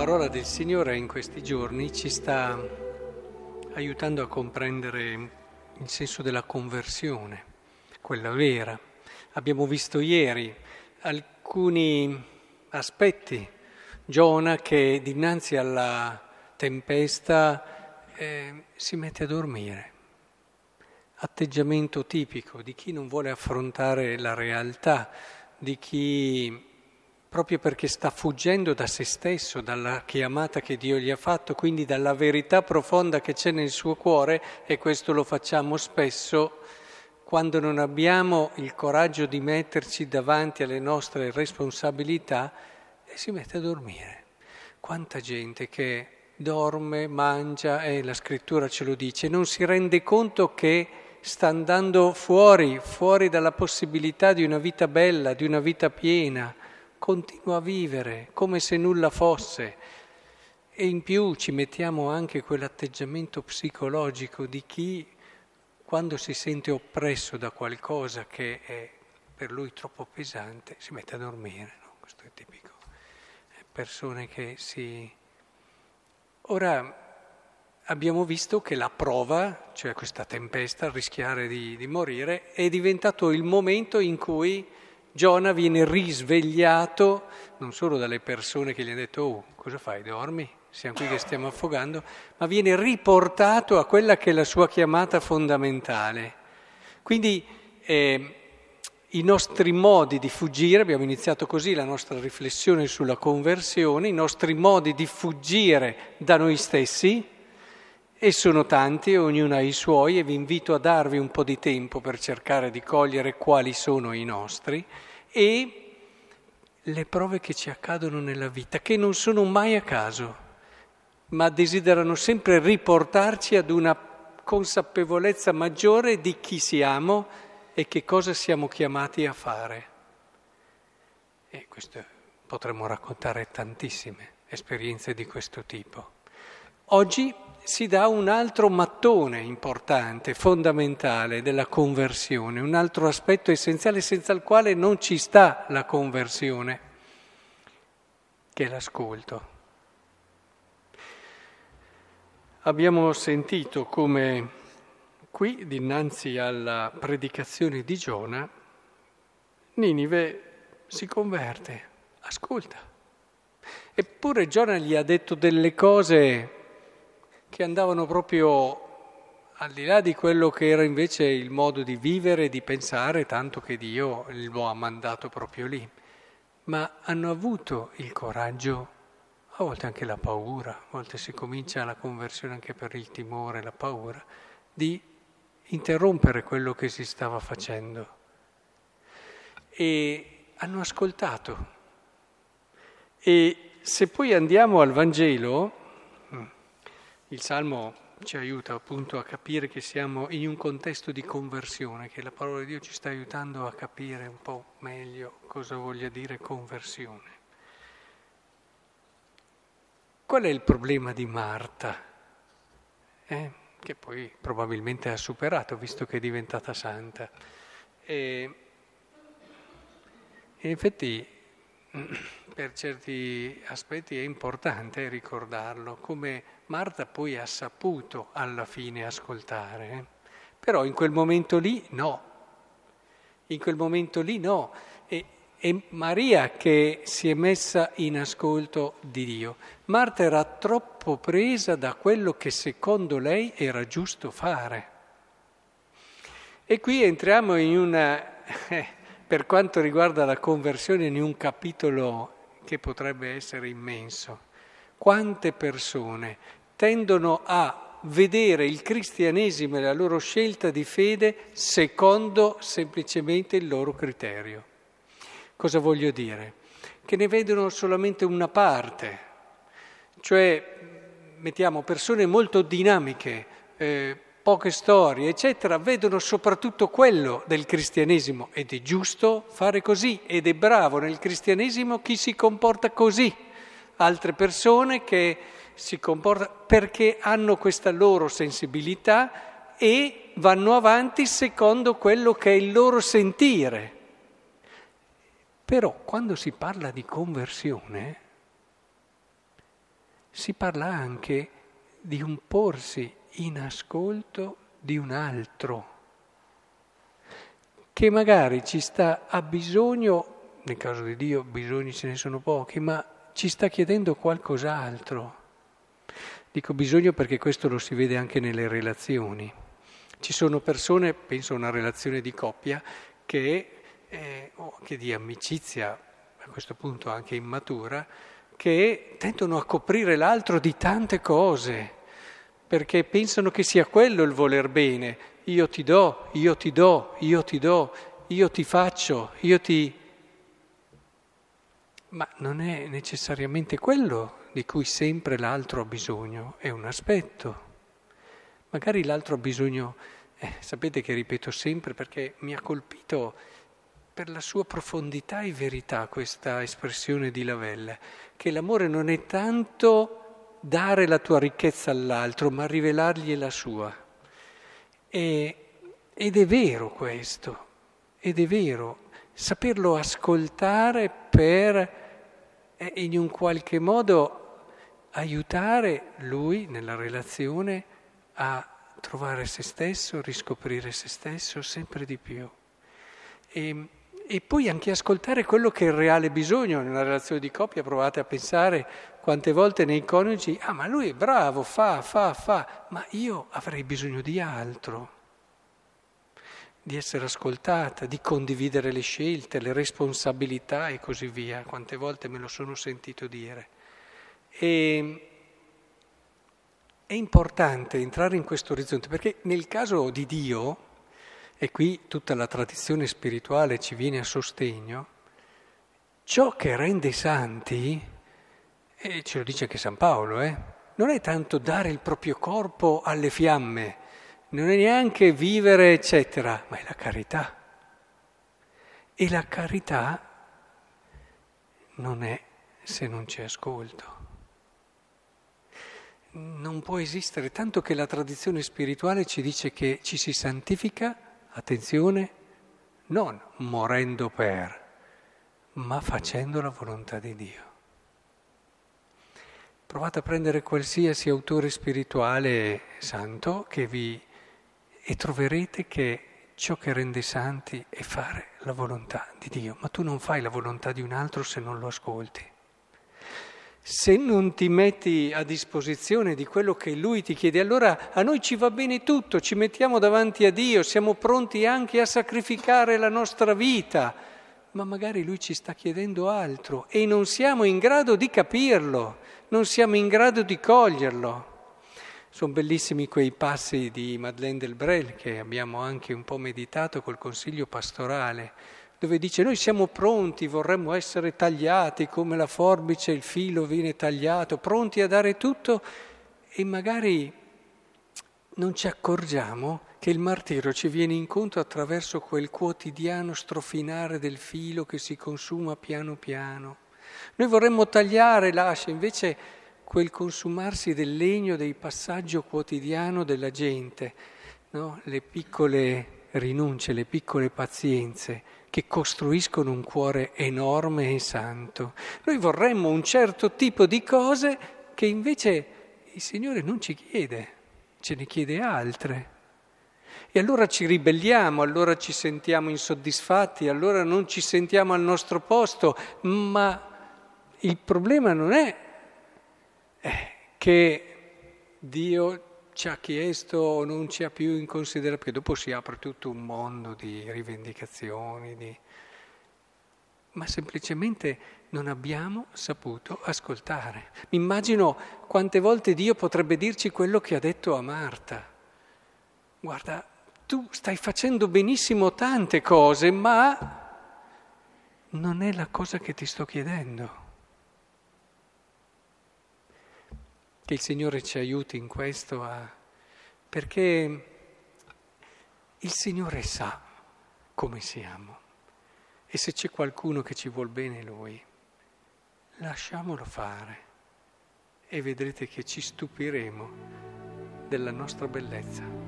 parola del Signore in questi giorni ci sta aiutando a comprendere il senso della conversione, quella vera. Abbiamo visto ieri alcuni aspetti. Giona che dinanzi alla tempesta eh, si mette a dormire. Atteggiamento tipico di chi non vuole affrontare la realtà, di chi proprio perché sta fuggendo da se stesso, dalla chiamata che Dio gli ha fatto, quindi dalla verità profonda che c'è nel suo cuore e questo lo facciamo spesso quando non abbiamo il coraggio di metterci davanti alle nostre responsabilità e si mette a dormire. Quanta gente che dorme, mangia, e la scrittura ce lo dice, non si rende conto che sta andando fuori, fuori dalla possibilità di una vita bella, di una vita piena continua a vivere come se nulla fosse e in più ci mettiamo anche quell'atteggiamento psicologico di chi quando si sente oppresso da qualcosa che è per lui troppo pesante si mette a dormire, no? questo è tipico. Persone che si... Ora abbiamo visto che la prova, cioè questa tempesta, rischiare di, di morire, è diventato il momento in cui Giona viene risvegliato non solo dalle persone che gli hanno detto, oh, cosa fai, dormi? Siamo qui che stiamo affogando, ma viene riportato a quella che è la sua chiamata fondamentale. Quindi eh, i nostri modi di fuggire, abbiamo iniziato così la nostra riflessione sulla conversione, i nostri modi di fuggire da noi stessi, e sono tanti, ognuno ha i suoi e vi invito a darvi un po' di tempo per cercare di cogliere quali sono i nostri e le prove che ci accadono nella vita, che non sono mai a caso, ma desiderano sempre riportarci ad una consapevolezza maggiore di chi siamo e che cosa siamo chiamati a fare. E questo potremmo raccontare tantissime esperienze di questo tipo. Oggi si dà un altro mattone importante, fondamentale della conversione, un altro aspetto essenziale senza il quale non ci sta la conversione, che è l'ascolto. Abbiamo sentito come qui, dinanzi alla predicazione di Giona, Ninive si converte, ascolta. Eppure Giona gli ha detto delle cose che andavano proprio al di là di quello che era invece il modo di vivere e di pensare, tanto che Dio lo ha mandato proprio lì, ma hanno avuto il coraggio, a volte anche la paura, a volte si comincia la conversione anche per il timore, la paura, di interrompere quello che si stava facendo. E hanno ascoltato. E se poi andiamo al Vangelo, il Salmo ci aiuta appunto a capire che siamo in un contesto di conversione, che la parola di Dio ci sta aiutando a capire un po' meglio cosa voglia dire conversione. Qual è il problema di Marta? Eh? Che poi probabilmente ha superato, visto che è diventata santa. E, in effetti per certi aspetti è importante ricordarlo, come Marta poi ha saputo alla fine ascoltare, eh? però in quel momento lì no, in quel momento lì no, e, è Maria che si è messa in ascolto di Dio. Marta era troppo presa da quello che secondo lei era giusto fare. E qui entriamo in una... Per quanto riguarda la conversione in un capitolo che potrebbe essere immenso. Quante persone tendono a vedere il cristianesimo e la loro scelta di fede secondo semplicemente il loro criterio. Cosa voglio dire? Che ne vedono solamente una parte, cioè mettiamo persone molto dinamiche, eh, poche storie, eccetera, vedono soprattutto quello del cristianesimo ed è giusto fare così ed è bravo nel cristianesimo chi si comporta così. Altre persone che si comportano perché hanno questa loro sensibilità e vanno avanti secondo quello che è il loro sentire. Però quando si parla di conversione, si parla anche di un porsi in ascolto di un altro, che magari ci sta a bisogno, nel caso di Dio bisogni ce ne sono pochi, ma ci sta chiedendo qualcos'altro. Dico bisogno perché questo lo si vede anche nelle relazioni. Ci sono persone, penso a una relazione di coppia, che, eh, o anche di amicizia, a questo punto anche immatura, che tendono a coprire l'altro di tante cose, perché pensano che sia quello il voler bene. Io ti do, io ti do, io ti do, io ti faccio, io ti... Ma non è necessariamente quello di cui sempre l'altro ha bisogno, è un aspetto. Magari l'altro ha bisogno, eh, sapete che ripeto sempre perché mi ha colpito per la sua profondità e verità questa espressione di Lavelle, che l'amore non è tanto dare la tua ricchezza all'altro, ma rivelargli la sua. E, ed è vero questo, ed è vero, saperlo ascoltare per eh, in un qualche modo aiutare lui nella relazione a trovare se stesso, riscoprire se stesso sempre di più. E, e poi anche ascoltare quello che è il reale bisogno nella relazione di coppia. Provate a pensare quante volte nei coniugi, ah ma lui è bravo, fa, fa, fa, ma io avrei bisogno di altro, di essere ascoltata, di condividere le scelte, le responsabilità e così via. Quante volte me lo sono sentito dire. E, è importante entrare in questo orizzonte perché nel caso di Dio, e qui tutta la tradizione spirituale ci viene a sostegno, ciò che rende santi, e ce lo dice anche San Paolo, eh, non è tanto dare il proprio corpo alle fiamme, non è neanche vivere, eccetera, ma è la carità. E la carità non è se non c'è ascolto non può esistere, tanto che la tradizione spirituale ci dice che ci si santifica, attenzione, non morendo per, ma facendo la volontà di Dio. Provate a prendere qualsiasi autore spirituale santo che vi e troverete che ciò che rende santi è fare la volontà di Dio, ma tu non fai la volontà di un altro se non lo ascolti. Se non ti metti a disposizione di quello che Lui ti chiede, allora a noi ci va bene tutto, ci mettiamo davanti a Dio, siamo pronti anche a sacrificare la nostra vita, ma magari Lui ci sta chiedendo altro e non siamo in grado di capirlo, non siamo in grado di coglierlo. Sono bellissimi quei passi di Madeleine del Brel che abbiamo anche un po' meditato col consiglio pastorale dove dice noi siamo pronti, vorremmo essere tagliati come la forbice, il filo viene tagliato, pronti a dare tutto e magari non ci accorgiamo che il martirio ci viene incontro attraverso quel quotidiano strofinare del filo che si consuma piano piano. Noi vorremmo tagliare l'ascia, invece quel consumarsi del legno, del passaggio quotidiano della gente, no? le piccole rinunce, le piccole pazienze che costruiscono un cuore enorme e santo. Noi vorremmo un certo tipo di cose che invece il Signore non ci chiede, ce ne chiede altre. E allora ci ribelliamo, allora ci sentiamo insoddisfatti, allora non ci sentiamo al nostro posto, ma il problema non è che Dio ci ha chiesto o non ci ha più in considerazione, perché dopo si apre tutto un mondo di rivendicazioni, di... ma semplicemente non abbiamo saputo ascoltare. Mi immagino quante volte Dio potrebbe dirci quello che ha detto a Marta. Guarda, tu stai facendo benissimo tante cose, ma non è la cosa che ti sto chiedendo. Che il Signore ci aiuti in questo a... perché il Signore sa come siamo e se c'è qualcuno che ci vuol bene Lui, lasciamolo fare e vedrete che ci stupiremo della nostra bellezza.